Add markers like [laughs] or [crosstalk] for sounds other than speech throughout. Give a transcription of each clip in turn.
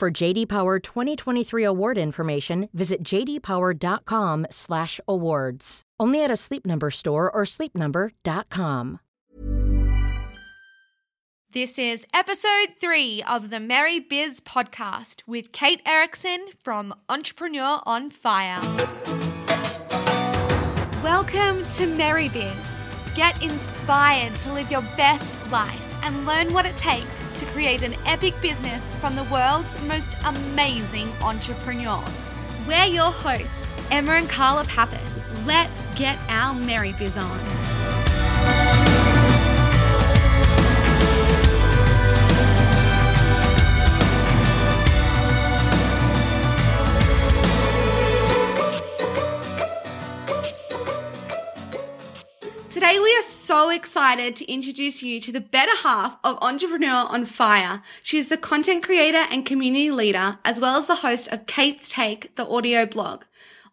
For JD Power 2023 award information, visit jdpower.com/awards. Only at a Sleep Number store or sleepnumber.com. This is episode three of the Merry Biz podcast with Kate Erickson from Entrepreneur on Fire. Welcome to Merry Biz. Get inspired to live your best life and learn what it takes to create an epic business from the world's most amazing entrepreneurs. We're your hosts, Emma and Carla Pappas. Let's get our Merry Biz on. So excited to introduce you to the better half of Entrepreneur on Fire. She's the content creator and community leader, as well as the host of Kate's Take, the audio blog.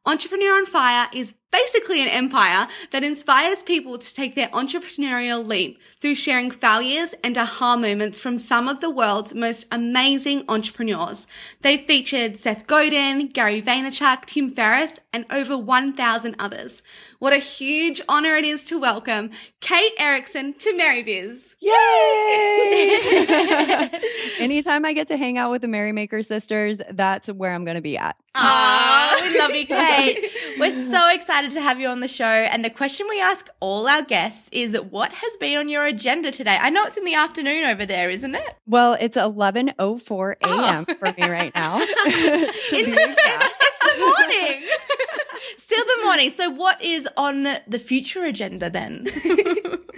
Entrepreneur on Fire is basically an empire that inspires people to take their entrepreneurial leap through sharing failures and aha moments from some of the world's most amazing entrepreneurs. They've featured Seth Godin, Gary Vaynerchuk, Tim Ferriss, and over 1,000 others. What a huge honor it is to welcome Kate Erickson to Merry Yay! [laughs] Anytime I get to hang out with the Merrymaker sisters, that's where I'm going to be at. Ah, we love you, Kate. [laughs] We're so excited to have you on the show. And the question we ask all our guests is what has been on your agenda today? I know it's in the afternoon over there, isn't it? Well, it's 11:04 a.m. Oh. oh. for me right now. [laughs] [laughs] In the, [laughs] it's the morning. Still the morning. So, what is on the future agenda then?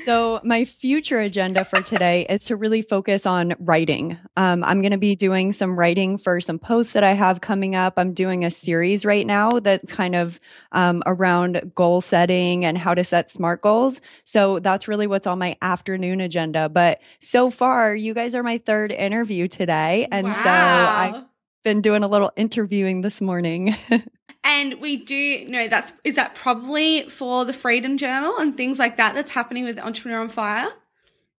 So, my future agenda for today is to really focus on writing. Um, I'm going to be doing some writing for some posts that I have coming up. I'm doing a series right now that's kind of um, around goal setting and how to set smart goals. So, that's really what's on my afternoon agenda. But so far, you guys are my third interview today. And so, I've been doing a little interviewing this morning. [laughs] And we do know that's is that probably for the Freedom Journal and things like that that's happening with Entrepreneur on Fire.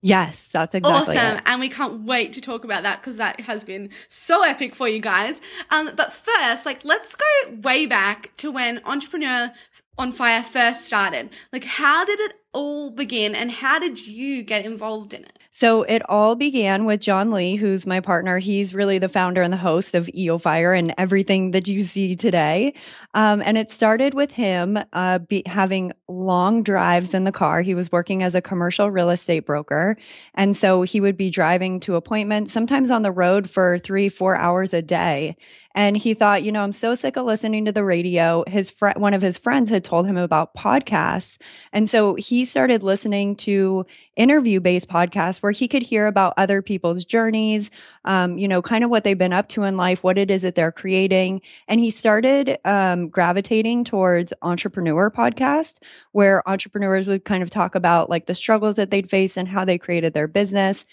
yes, that's exactly awesome. it. And we can't wait to talk about that because that has been so epic for you guys. Um, but first, like let's go way back to when Entrepreneur on Fire first started. Like how did it all begin and how did you get involved in it? So it all began with John Lee, who's my partner. He's really the founder and the host of EO Fire and everything that you see today. Um, and it started with him uh, be, having long drives in the car. He was working as a commercial real estate broker. And so he would be driving to appointments, sometimes on the road for three, four hours a day. And he thought, you know, I'm so sick of listening to the radio. His friend, one of his friends had told him about podcasts. And so he started listening to interview based podcasts where he could hear about other people's journeys, um, you know, kind of what they've been up to in life, what it is that they're creating. And he started um, gravitating towards entrepreneur podcasts where entrepreneurs would kind of talk about like the struggles that they'd face and how they created their business.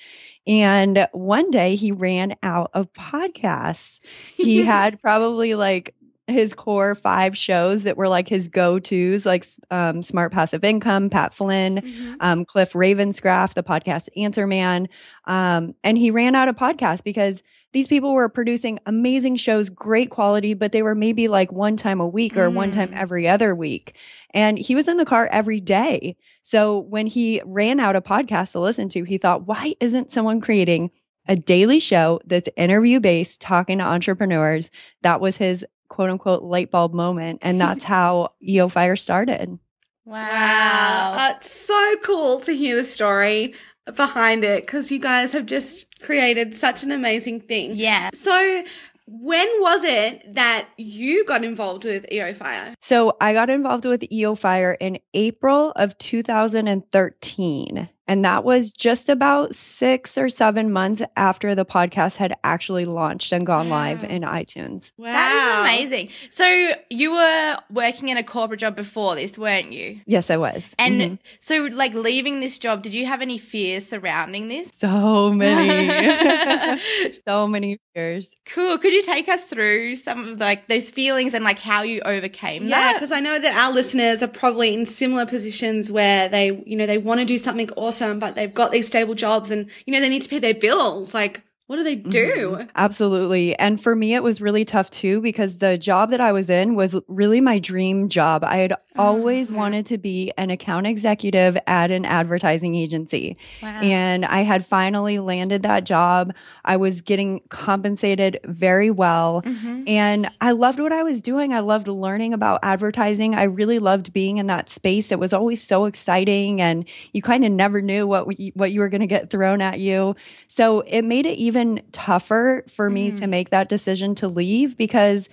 And one day he ran out of podcasts. He [laughs] had probably like his core five shows that were like his go-tos, like um, Smart Passive Income, Pat Flynn, um, Cliff Ravenscraft, the podcast Answer Man. Um, and he ran out of podcasts because these people were producing amazing shows, great quality, but they were maybe like one time a week or one time Mm. every other week. And he was in the car every day. So when he ran out of podcasts to listen to, he thought, why isn't someone creating a daily show that's interview based, talking to entrepreneurs? That was his quote unquote light bulb moment. And that's [laughs] how EO Fire started. Wow. Uh, it's so cool to hear the story behind it because you guys have just created such an amazing thing. Yeah. So, when was it that you got involved with EO Fire? So I got involved with EO Fire in April of 2013. And that was just about six or seven months after the podcast had actually launched and gone live in iTunes. Wow. That is amazing. So you were working in a corporate job before this, weren't you? Yes, I was. And Mhm. so, like leaving this job, did you have any fears surrounding this? so many, [laughs] so many fears. Cool. Could you take us through some of like those feelings and like how you overcame Yeah, that? because I know that our listeners are probably in similar positions where they, you know, they want to do something awesome, but they've got these stable jobs and, you know, they need to pay their bills. Like, what do they do? Mm-hmm. Absolutely. And for me, it was really tough too because the job that I was in was really my dream job. I had always Mhm. wanted to be an account executive at an advertising agency. Wow. And I had finally landed that job. I was getting compensated very well. Mhm. And I loved what I was doing. I loved learning about advertising. I really loved being in that space. It was always so exciting and you kind of never knew what you, what you were going to get thrown at you. So it made it even tougher for me to make that decision to leave because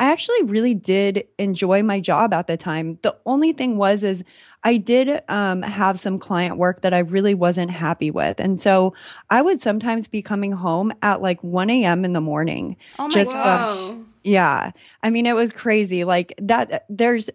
I actually really did enjoy my job at the time. The only thing was is I did um, have some client work that I really wasn't happy with. And so I would sometimes be coming home at like 1 a.m. in the morning. oh my just god. Yeah. I mean, it was crazy. Like that, there's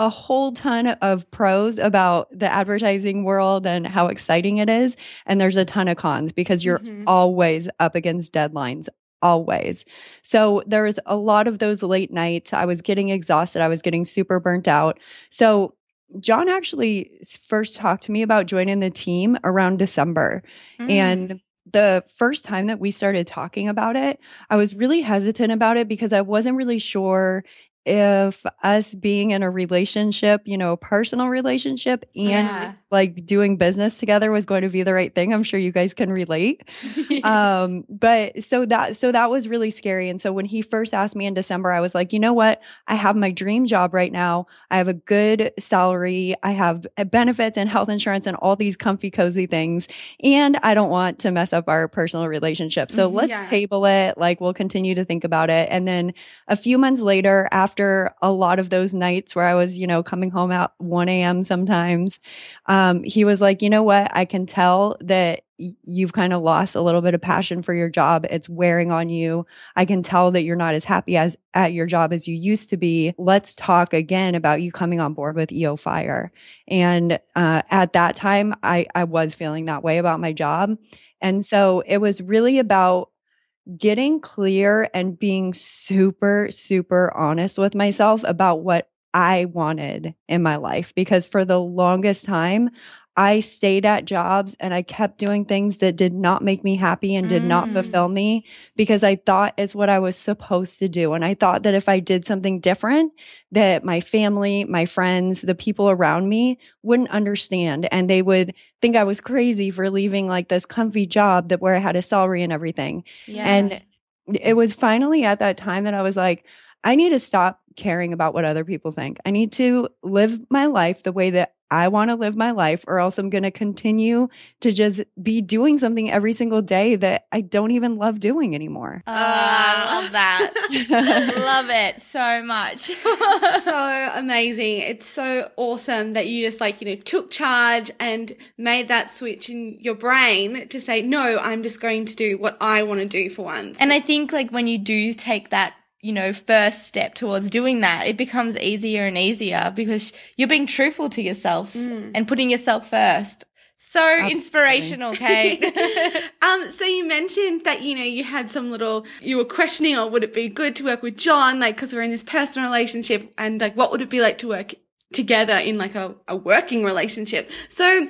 a whole ton of pros about the advertising world and how exciting it is. And there's a ton of cons because you're Mhm. always up against deadlines. Always. So there was a lot of those late nights. I was getting exhausted. I was getting super burnt out. So John actually first talked to me about joining the team around December. Mm. And the first time that we started talking about it, I was really hesitant about it because I wasn't really sure if us being in a relationship, you know, a personal relationship and Yeah. like doing business together was going to be the right thing. I'm sure you guys can relate. um but so that so that was really scary and so when he first asked me in December I was like, "You know what? I have my dream job right now. I have a good salary. I have uh, benefits and health insurance and all these comfy cozy things and I don't want to mess up our personal relationship. So Mhm. let's Yeah. table it. Like we'll continue to think about it." And then a few months later after a lot of those nights where I was, you know, coming home at 1 a.m. sometimes, um, he was like, you know what? I can tell that you've kind of lost a little bit of passion for your job. It's wearing on you. I can tell that you're not as happy as at your job as you used to be. Let's talk again about you coming on board with EO Fire. And uh, at that time, I I was feeling that way about my job, and so it was really about getting clear and being super super honest with myself about what I wanted in my life because for the longest time, I stayed at jobs and I kept doing things that did not make me happy and did not Mm. fulfill me because I thought it's what I was supposed to do. And I thought that if I did something different, that my family, my friends, the people around me wouldn't understand and they would think I was crazy for leaving like this comfy job that where I had a salary and everything. yeah. And it was finally at that time that I was like, I need to stop caring about what other people think. I need to live my life the way that I want to live my life, or else I'm going to continue to just be doing something every single day that I don't even love doing anymore. Oh, I love that. [laughs] love it so much. so [laughs] amazing. It's so awesome that you just like, you know, took charge and made that switch in your brain to say, no, I'm just going to do what I want to do for once. And I think like when you do take that, you know, first step towards doing that, it becomes easier and easier because you're being truthful to yourself and putting yourself first. So inspirational, Kate. [laughs] [laughs] um, so you mentioned that, you know, you had some little, you were questioning, or would it be good to work with John? Like, cause we're in this personal relationship and like, what would it be like to work together in like a, a working relationship? So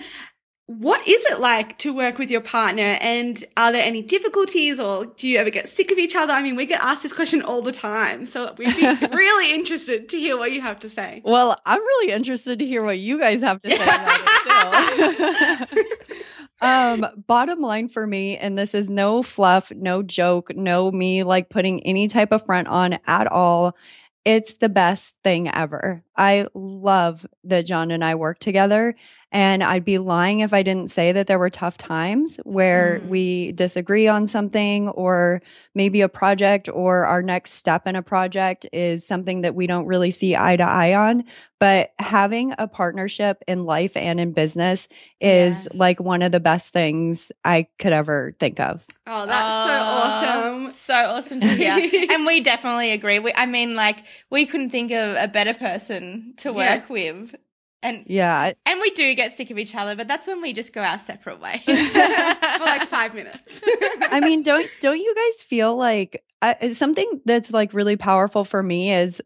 what is it like to work with your partner? And are there any difficulties or do you ever get sick of each other? I mean, we get asked this question all the time. So we'd be [laughs] really interested to hear what you have to say. Well, I'm really interested to hear what you guys have to say about it too. [laughs] um, bottom line for me, and this is no fluff, no joke, no me like putting any type of front on at all. It's the best thing ever. I love that John and I work together. And I'd be lying if I didn't say that there were tough times where Mm. we disagree on something or maybe a project or our next step in a project is something that we don't really see eye to eye on. But having a partnership in life and in business is Yeah. like one of the best things I could ever think of. Oh, that's so awesome. [laughs] So awesome to hear. and we definitely agree. We, I mean, like, we couldn't think of a better person to Yeah. work with. And Yeah. and we do get sick of each other, but that's when we just go our separate ways. [laughs] For like five minutes. [laughs] I mean, don't don't you guys feel like uh, something that's like really powerful for me is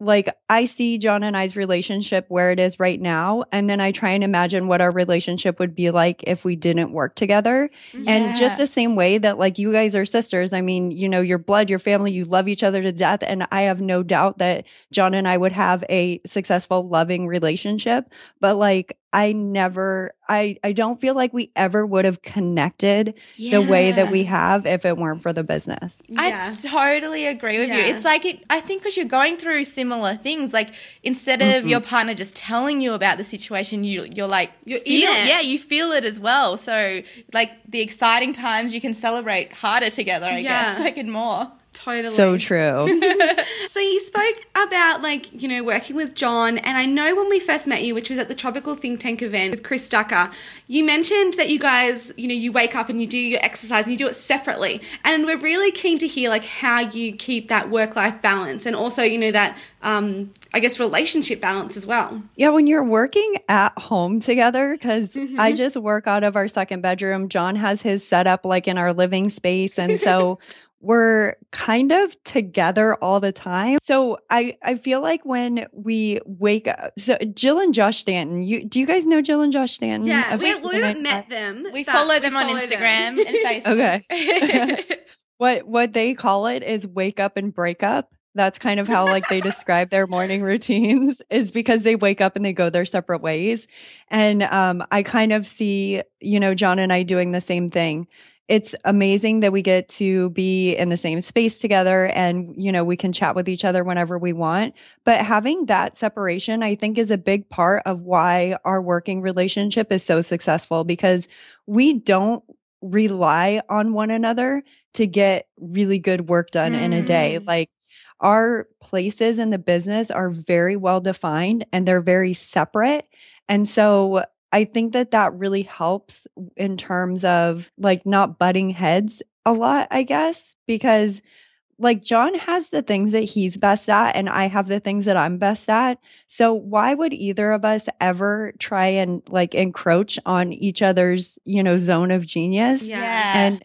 like I see John and I's relationship where it is right now, and then I try and imagine what our relationship would be like if we didn't work together. And just the same way that like you guys are sisters, I mean, you know, your blood, your family, you love each other to death. And I have no doubt that John and I would have a successful, loving relationship. But like, I never, I, I don't feel like we ever would have connected the way that we have if it weren't for the business. yeah. I totally agree with you. It's like it, I think because you're going through similar things. Like instead of Mm-hmm. your partner just telling you about the situation, you you're like You're feel, it. yeah, you feel it as well. So like the exciting times, you can celebrate harder together. I Yeah. guess [laughs] like and more. Totally. So true. [laughs] So you spoke about like, you know, working with John and I know when we first met you, which was at the Tropical Think Tank event with Chris Ducker, you mentioned that you guys, you know, you wake up and you do your exercise and you do it separately. And we're really keen to hear like how you keep that work-life balance and also, you know, that um I guess relationship balance as well. Yeah, when you're working at home together, because I just work out of our second bedroom. John has his setup like in our living space. And so [laughs] we're kind of together all the time. So I, I feel like when we wake up, so Jill and Josh Stanton, you do you guys know Jill and Josh Stanton? Yeah, we, we haven't met Night? them. We follow them on follow Instagram them. and [laughs] Facebook. Okay. [laughs] [laughs] What what they call it is wake up and break up. That's kind of how like they describe their morning routines is because they wake up and they go their separate ways. And um I kind of see, you know, John and I doing the same thing. It's amazing that we get to be in the same space together and you know, we can chat with each other whenever we want. But having that separation I think is a big part of why our working relationship is so successful because we don't rely on one another to get really good work done in a day. Mm. Like our places in the business are very well defined and they're very separate. And so I think that that really helps in terms of like not butting heads a lot, I guess, because like John has the things that he's best at and I have the things that I'm best at. So why would either of us ever try and like encroach on each other's, you know, zone of genius? Yeah. And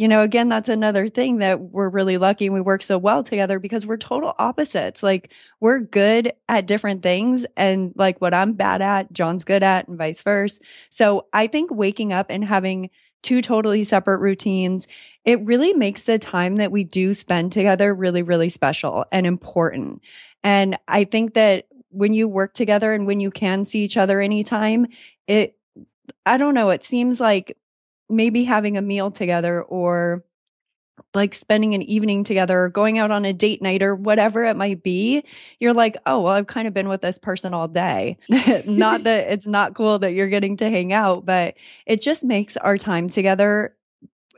you know, again, that's another thing that we're really lucky and we work so well together because we're total opposites. Like we're good at different things and like what I'm bad at, John's good at and vice versa. So I think waking up and having two totally separate routines, it really makes the time that we do spend together really, really special and important. And I think that when you work together and when you can see each other anytime, it, I don't know, it seems like maybe having a meal together or like spending an evening together or going out on a date night or whatever it might be, you're like, oh, well, I've kind of been with this person all day. [laughs] not [laughs] that it's not cool that you're getting to hang out, but it just makes our time together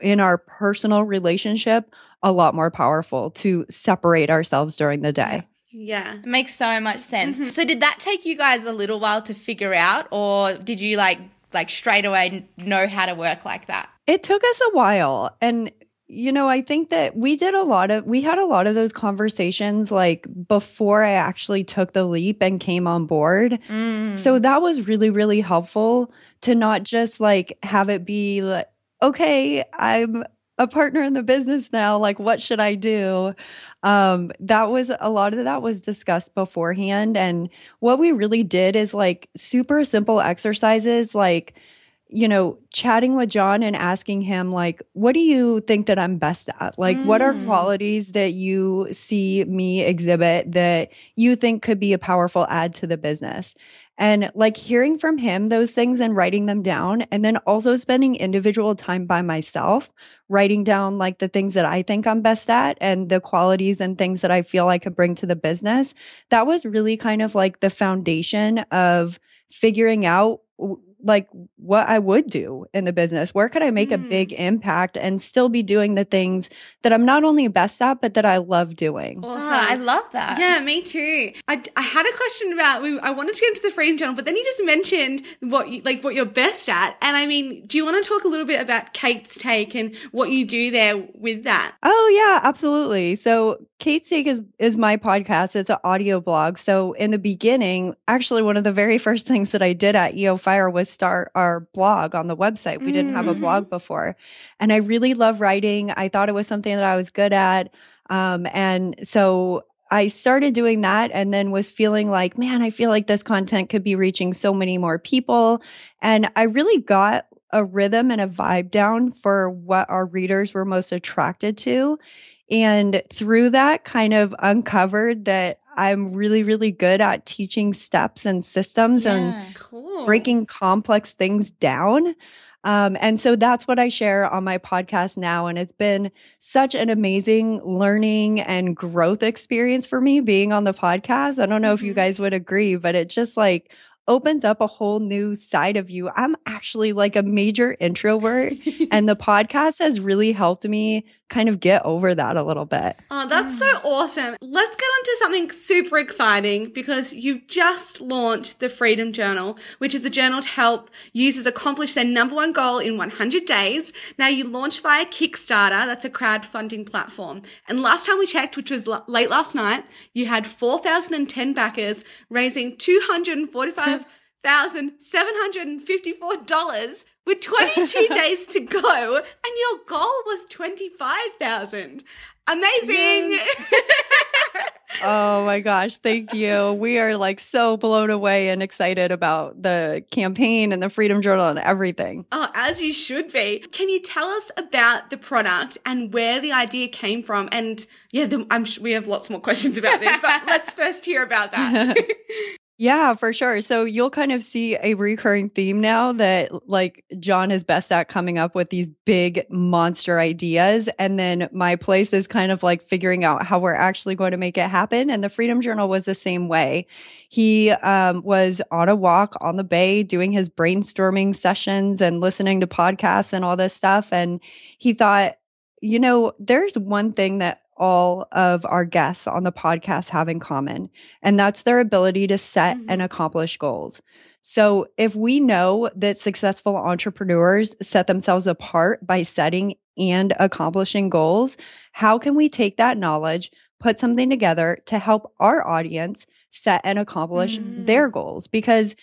in our personal relationship a lot more powerful to separate ourselves during the day. Yeah. It makes so much sense. Mhm. So did that take you guys a little while to figure out or did you like like straight away know how to work like that? It took us a while. And, you know, I think that we did a lot of, we had a lot of those conversations like before I actually took the leap and came on board. Mm. So that was really, really helpful to not just like have it be like, okay, I'm a partner in the business now. Like, what should I do? Um, that was a lot of that was discussed beforehand. And what we really did is like super simple exercises, like, you know, chatting with John and asking him, like, what do you think that I'm best at? Like, what are Mm. qualities that you see me exhibit that you think could be a powerful add to the business? And like hearing from him those things and writing them down, and then also spending individual time by myself, writing down like the things that I think I'm best at and the qualities and things that I feel I could bring to the business. That was really kind of like the foundation of figuring out like what I would do in the business. Where could I make mm. a big mm. impact and still be doing the things that I'm not only best at, but that I love doing? Awesome. Oh, I love that. Yeah, me too. I, I had a question about, we, I wanted to get into the Freedom Journal, but then you just mentioned what you, like what you're best at. And I mean, do you want to talk a little bit about Kate's Take and what you do there with that? Oh yeah, absolutely. So Kate's Take is, is my podcast. It's an audio blog. So in the beginning, actually one of the very first things that I did at EO Fire was start our blog on the website. We didn't have a mm-hmm. blog before. And I really love writing. I thought it was something that I was good at. Um, and so I started doing that and then was feeling like, man, I feel like this content could be reaching so many more people. And I really got a rhythm and a vibe down for what our readers were most attracted to. And through that, kind of uncovered that I'm really, really good at teaching steps and systems yeah, and cool. breaking complex things down. Um, and so that's what I share on my podcast now. And it's been such an amazing learning and growth experience for me being on the podcast. I don't know mm-hmm. if you mm-hmm. guys would agree, but it just like opens up a whole new side of you. I'm actually like a major introvert, [laughs] and the podcast has really helped me kind of get over that a little bit. Oh, that's so mm. awesome. Let's get on to something super exciting because you've just launched the Freedom Journal, which is a journal to help users accomplish their number one goal in 100 days. Now, you launched via Kickstarter, that's a crowdfunding platform. And last time we checked, which was late last night, you had 4,010 backers, raising 245 [laughs] $1,754 with 22 [laughs] days to go and your goal was 25,000. Amazing. Yes. oh my gosh, thank you. [laughs] We are like so blown away and excited about the campaign and the Freedom Journal and everything. Oh, as you should be. Can you tell us about the product and where the idea came from? And yeah, the, I'm sure we have lots more questions about this, but [laughs] let's first hear about that. Yeah, for sure. So you'll kind of see a recurring theme now that like John is best at coming up with these big monster ideas. And then my place is kind of like figuring out how we're actually going to make it happen. And the Freedom Journal was the same way. He um, was on a walk on the bay doing his brainstorming sessions and listening to podcasts and all this stuff. And he thought, you know, there's one thing that all of our guests on the podcast have in common, and that's their ability to set mm-hmm. and accomplish goals. So, if we know that successful entrepreneurs set themselves apart by setting and accomplishing goals, how can we take that knowledge, put something together to help our audience set and accomplish mm-hmm. their goals? Because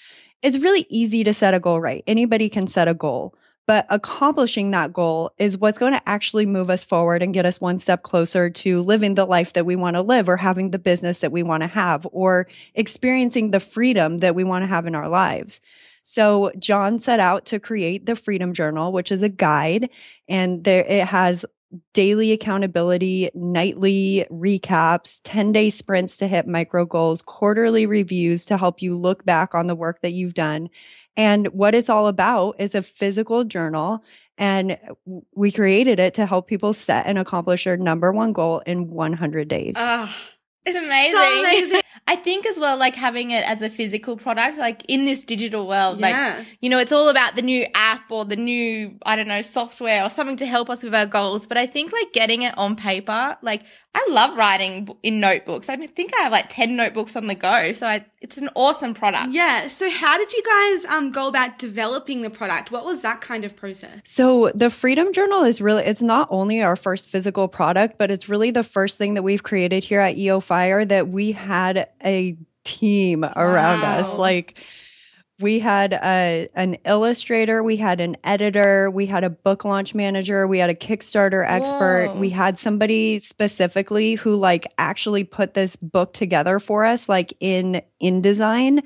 it's really easy to set a goal, right? Anybody can set a goal. But accomplishing that goal is what's going to actually move us forward and get us one step closer to living the life that we want to live or having the business that we want to have or experiencing the freedom that we want to have in our lives. So John set out to create the Freedom Journal, which is a guide and there it has daily accountability, nightly recaps, 10 day sprints to hit micro goals, quarterly reviews to help you look back on the work that you've done and what it's all about is a physical journal. And we created it to help people set and accomplish their number one goal in 100 days. Oh, it's amazing. So amazing. [laughs] I think as well, like having it as a physical product, like in this digital world, yeah. like, you know, it's all about the new app or the new, I don't know, software or something to help us with our goals. But I think like getting it on paper, like I love writing in notebooks. I think I have like 10 notebooks on the go. So I, it's an awesome product. Yeah. So how did you guys um, go about developing the product? What was that kind of process? So the Freedom Journal is really, it's not only our first physical product, but it's really the first thing that we've created here at EO Fire that we had a team around wow. us. Like, we had a, an illustrator, we had an editor, we had a book launch manager, we had a Kickstarter expert, Whoa. we had somebody specifically who like actually put this book together for us, like in InDesign.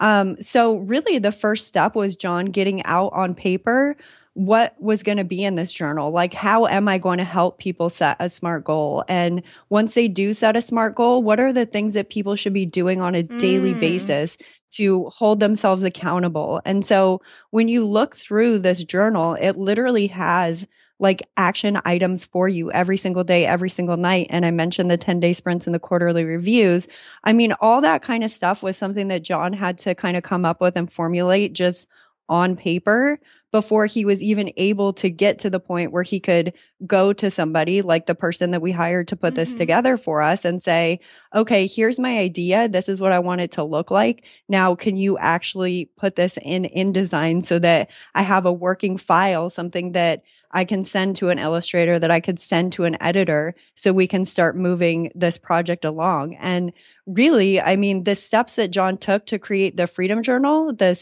Um, so really the first step was John getting out on paper what was going to be in this journal. Like, how am I going to help people set a smart goal? And once they do set a smart goal, what are the things that people should be doing on a mm. daily basis to hold themselves accountable? And so when you look through this journal, it literally has like action items for you every single day, every single night. And I mentioned the 10 day sprints and the quarterly reviews. I mean, all that kind of stuff was something that John had to kind of come up with and formulate just on paper before he was even able to get to the point where he could go to somebody like the person that we hired to put mm-hmm. this together for us and say, okay, here's my idea. This is what I want it to look like. Now, can you actually put this in InDesign so that I have a working file, something that I can send to an illustrator that I could send to an editor so we can start moving this project along. And really, I mean, the steps that John took to create the Freedom Journal, the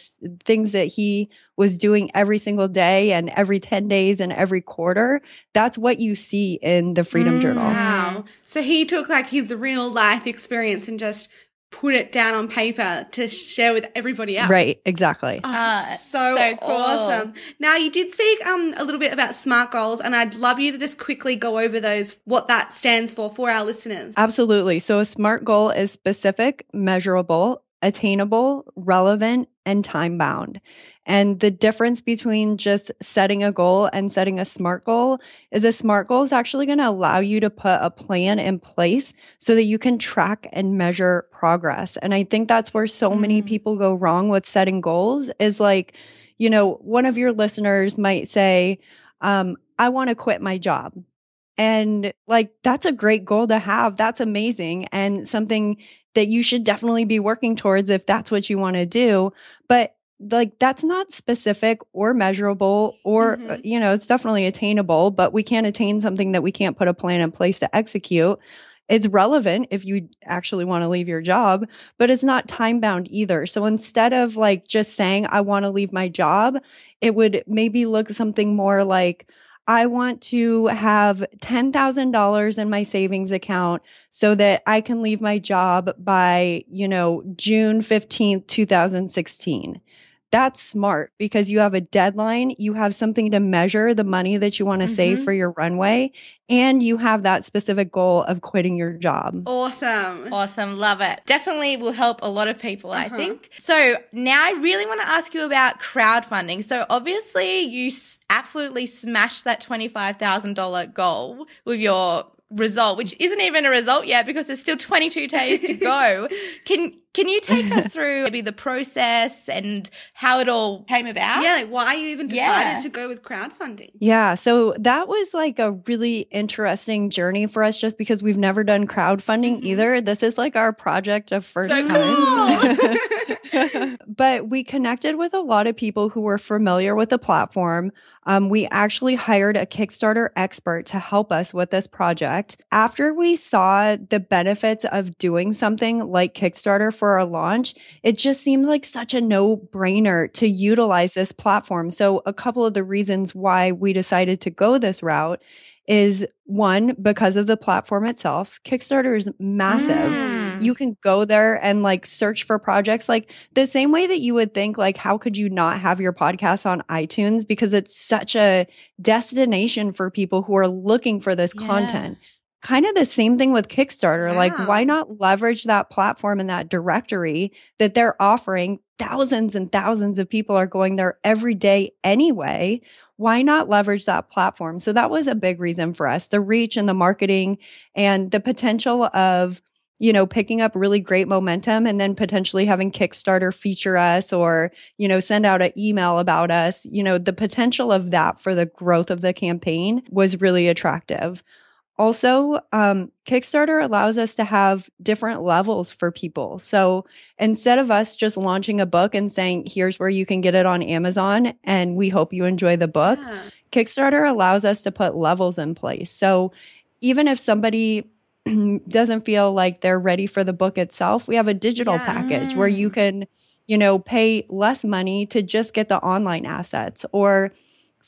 things that he was doing every single day and every 10 days and every quarter, that's what you see in the Freedom mm, Journal. Wow. So he took like his real life experience and just put it down on paper to share with everybody else. Right, exactly. Oh, uh, so, so cool. awesome. Now you did speak um a little bit about SMART goals and I'd love you to just quickly go over those what that stands for for our listeners. Absolutely. So a SMART goal is specific, measurable, attainable, relevant, and time bound. And the difference between just setting a goal and setting a SMART goal is a SMART goal is actually going to allow you to put a plan in place so that you can track and measure progress. And I think that's where so mm. many people go wrong with setting goals is like, you know, one of your listeners might say, um, I want to quit my job. And like, that's a great goal to have. That's amazing. And something that you should definitely be working towards if that's what you want to do. But like that's not specific or measurable or uh, mm-hmm. you know it's definitely attainable but we can't attain something that we can't put a plan in place to execute. It's relevant if you actually want to leave your job but it's not time bound either. So instead of like just saying i want to leave my job it would maybe look something more like I want to have $10,000 in my savings account so that I can leave my job by, you know, June 15th, 2016 that's smart because you have a deadline, you have something to measure the money that you want to mm-hmm. save for your runway, and you have that specific goal of quitting your job. Awesome. Awesome. Love it. Definitely will help a lot of people, uh-huh. I think. So now I really want to ask you about crowdfunding. So obviously you absolutely smashed that $25,000 goal with your result, which isn't even a result yet because there's still 22 days to [laughs] go. can can you take us [laughs] through maybe the process and how it all came about? Yeah, like why you even decided yeah. to go with crowdfunding? Yeah, so that was like a really interesting journey for us just because we've never done crowdfunding mm-hmm. either. This is like our project of first so time. Cool. [laughs] [laughs] but we connected with a lot of people who were familiar with the platform. Um, we actually hired a Kickstarter expert to help us with this project. After we saw the benefits of doing something like Kickstarter for our launch, it just seemed like such a no brainer to utilize this platform. So, a couple of the reasons why we decided to go this route is one because of the platform itself. Kickstarter is massive. Mm. Mm-hmm. You can go there and like search for projects like the same way that you would think like how could you not have your podcast on iTunes because it's such a destination for people who are looking for this yeah. content. Kind of the same thing with Kickstarter. Like why not leverage that platform and that directory that they're offering? Thousands and thousands of people are going there every day anyway why not leverage that platform? So that was a big reason for us the reach and the marketing and the potential of, you know, picking up really great momentum and then potentially having Kickstarter feature us or, you know, send out an email about us. You know, the potential of that for the growth of the campaign was really attractive. Also, um, Kickstarter allows us to have different levels for people. So instead of us just launching a book and saying, here's where you can get it on Amazon and we hope you enjoy the book, yeah. Kickstarter allows us to put levels in place. So even if somebody [clears throat] doesn't feel like they're ready for the book itself, we have a digital yeah. package where you can, you know, pay less money to just get the online assets or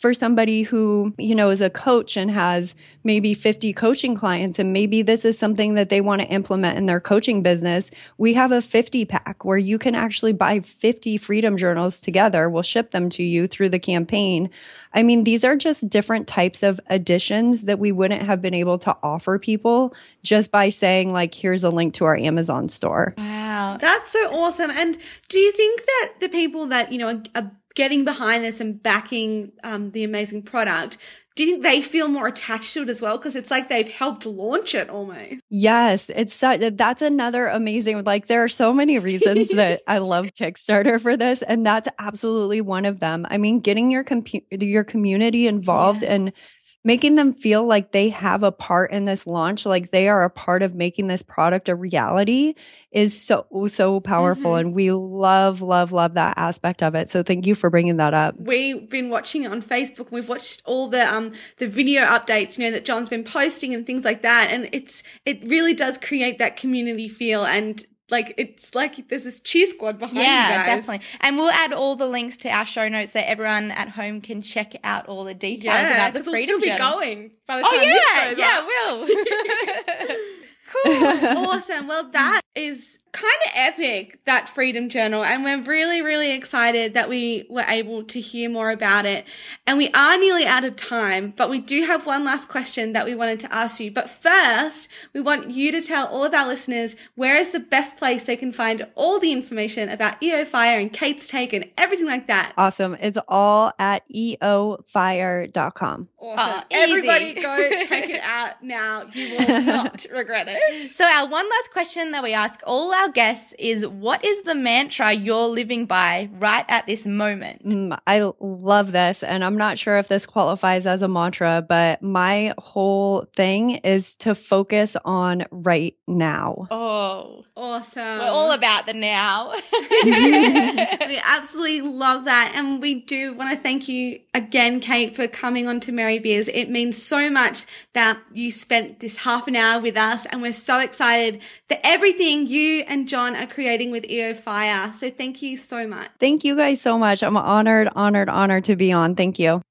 for somebody who, you know, is a coach and has maybe 50 coaching clients and maybe this is something that they want to implement in their coaching business, we have a 50 pack where you can actually buy 50 freedom journals together. We'll ship them to you through the campaign. I mean, these are just different types of additions that we wouldn't have been able to offer people just by saying, like, here's a link to our Amazon store. Wow. That's so awesome. And do you think that the people that, you know, are, getting behind this and backing um, the amazing product, do you think they feel more attached to it as well? Because it's like they've helped launch it almost. Yes, it's such, that's another amazing. Like there are so many reasons [laughs] that I love Kickstarter for this, and that's absolutely one of them. I mean, getting your compu- your community involved yeah. and making them feel like they have a part in this launch, like they are a part of making this product a reality is so, so powerful. Mm-hmm. And we love, love, love that aspect of it. So thank you for bringing that up. We've been watching it on Facebook. and We've watched all the, um, the video updates, you know, that John's been posting and things like that. And it's, it really does create that community feel. And like it's like there's this cheer squad behind yeah, definitely. And we'll add all the links to our show notes so everyone at home can check out all the details yeah, about the freedom we'll still be going by the oh, time oh, yeah, yeah, will. [laughs] [laughs] cool. awesome. Well, that mm. is kind of epic, that Freedom Journal. And we're really, really excited that we were able to hear more about it. And we are nearly out of time, but we do have one last question that we wanted to ask you. But first, we want you to tell all of our listeners where is the best place they can find all the information about EO Fire and Kate's Take and everything like that. Awesome. It's all at eofire.com. Awesome. Oh, Everybody go [laughs] check it out now. You will not [laughs] regret it. So our one last question that we ask all our guests is what is the mantra you're living by right at this moment? Mm, I love this. And I'm not sure if this qualifies as a mantra, but my whole thing is to focus on right now. Oh, awesome. We're all about the now. [laughs] we absolutely love that. And we do want to thank you again, Kate, for coming on to Merry Biz. It means so much that you spent this half an hour with us and we're so excited for everything you and John are creating with EO Fire. So thank you so much. Thank you guys so much. I'm honored, honored, honored to be on. Thank you.